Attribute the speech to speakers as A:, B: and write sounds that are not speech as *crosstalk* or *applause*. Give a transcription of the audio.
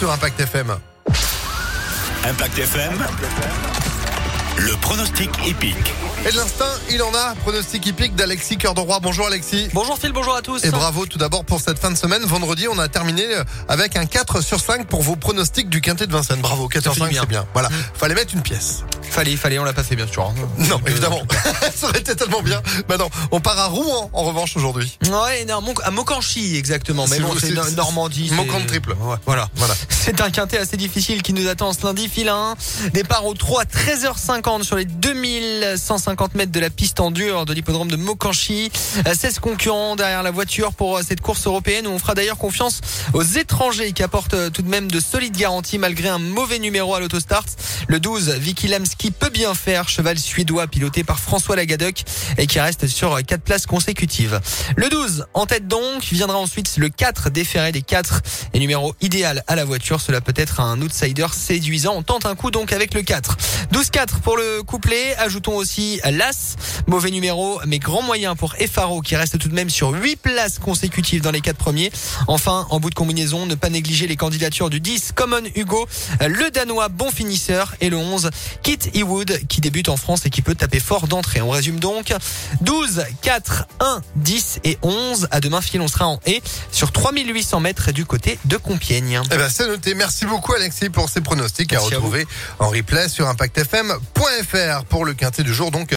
A: sur Impact FM.
B: Impact FM. Le pronostic épique.
A: Et de l'instinct, il en a. Pronostic hippique d'Alexis Cœur de Roi. Bonjour Alexis.
C: Bonjour Phil, bonjour à tous.
A: Et bravo tout d'abord pour cette fin de semaine. Vendredi, on a terminé avec un 4 sur 5 pour vos pronostics du Quintet de Vincennes. Bravo, 4 sur 5, c'est bien. Voilà. Fallait mettre une pièce.
C: Fallait, fallait, on l'a pas fait bien sûr. hein.
A: Non, évidemment. *laughs* Ça aurait été tellement bien. Maintenant, on part à Rouen en revanche aujourd'hui.
C: Ouais, non, Mon- à Mocanchi exactement. Mais bon, c'est
A: c'est-
C: no-
A: c'est-
C: Normandie.
A: Mocan triple.
C: Ouais, voilà.
A: Voilà. *laughs*
C: C'est un quintet assez difficile qui nous attend ce lundi. Fil 1. Départ au 3 13h50 sur les 2150 mètres de la piste en dur de l'hippodrome de Mocanchi. Euh, 16 concurrents derrière la voiture pour euh, cette course européenne où on fera d'ailleurs confiance aux étrangers qui apportent euh, tout de même de solides garanties malgré un mauvais numéro à l'autostart. Le 12, Vicky Lamski peut bien faire, cheval suédois piloté par François Lagadoc et qui reste sur 4 places consécutives. Le 12, en tête donc, viendra ensuite le 4 déféré des 4 et numéro idéal à la voiture. Cela peut être un outsider séduisant. On tente un coup donc avec le 4. 12-4 pour le couplet. Ajoutons aussi l'As. Mauvais numéro, mais grand moyen pour Efaro qui reste tout de même sur 8 places consécutives dans les 4 premiers. Enfin, en bout de combinaison, ne pas négliger les candidatures du 10, Common Hugo, le Danois bon finisseur et le 11, Ewood qui débute en France et qui peut taper fort d'entrée. On résume donc 12, 4, 1, 10 et 11. À demain, fil, on sera en et sur 3800 mètres du côté de Compiègne.
A: Eh ben, c'est noté. Merci beaucoup Alexis pour ces pronostics à
C: Merci à vous.
A: retrouver en replay sur impactfm.fr pour le Quintet du jour. Donc,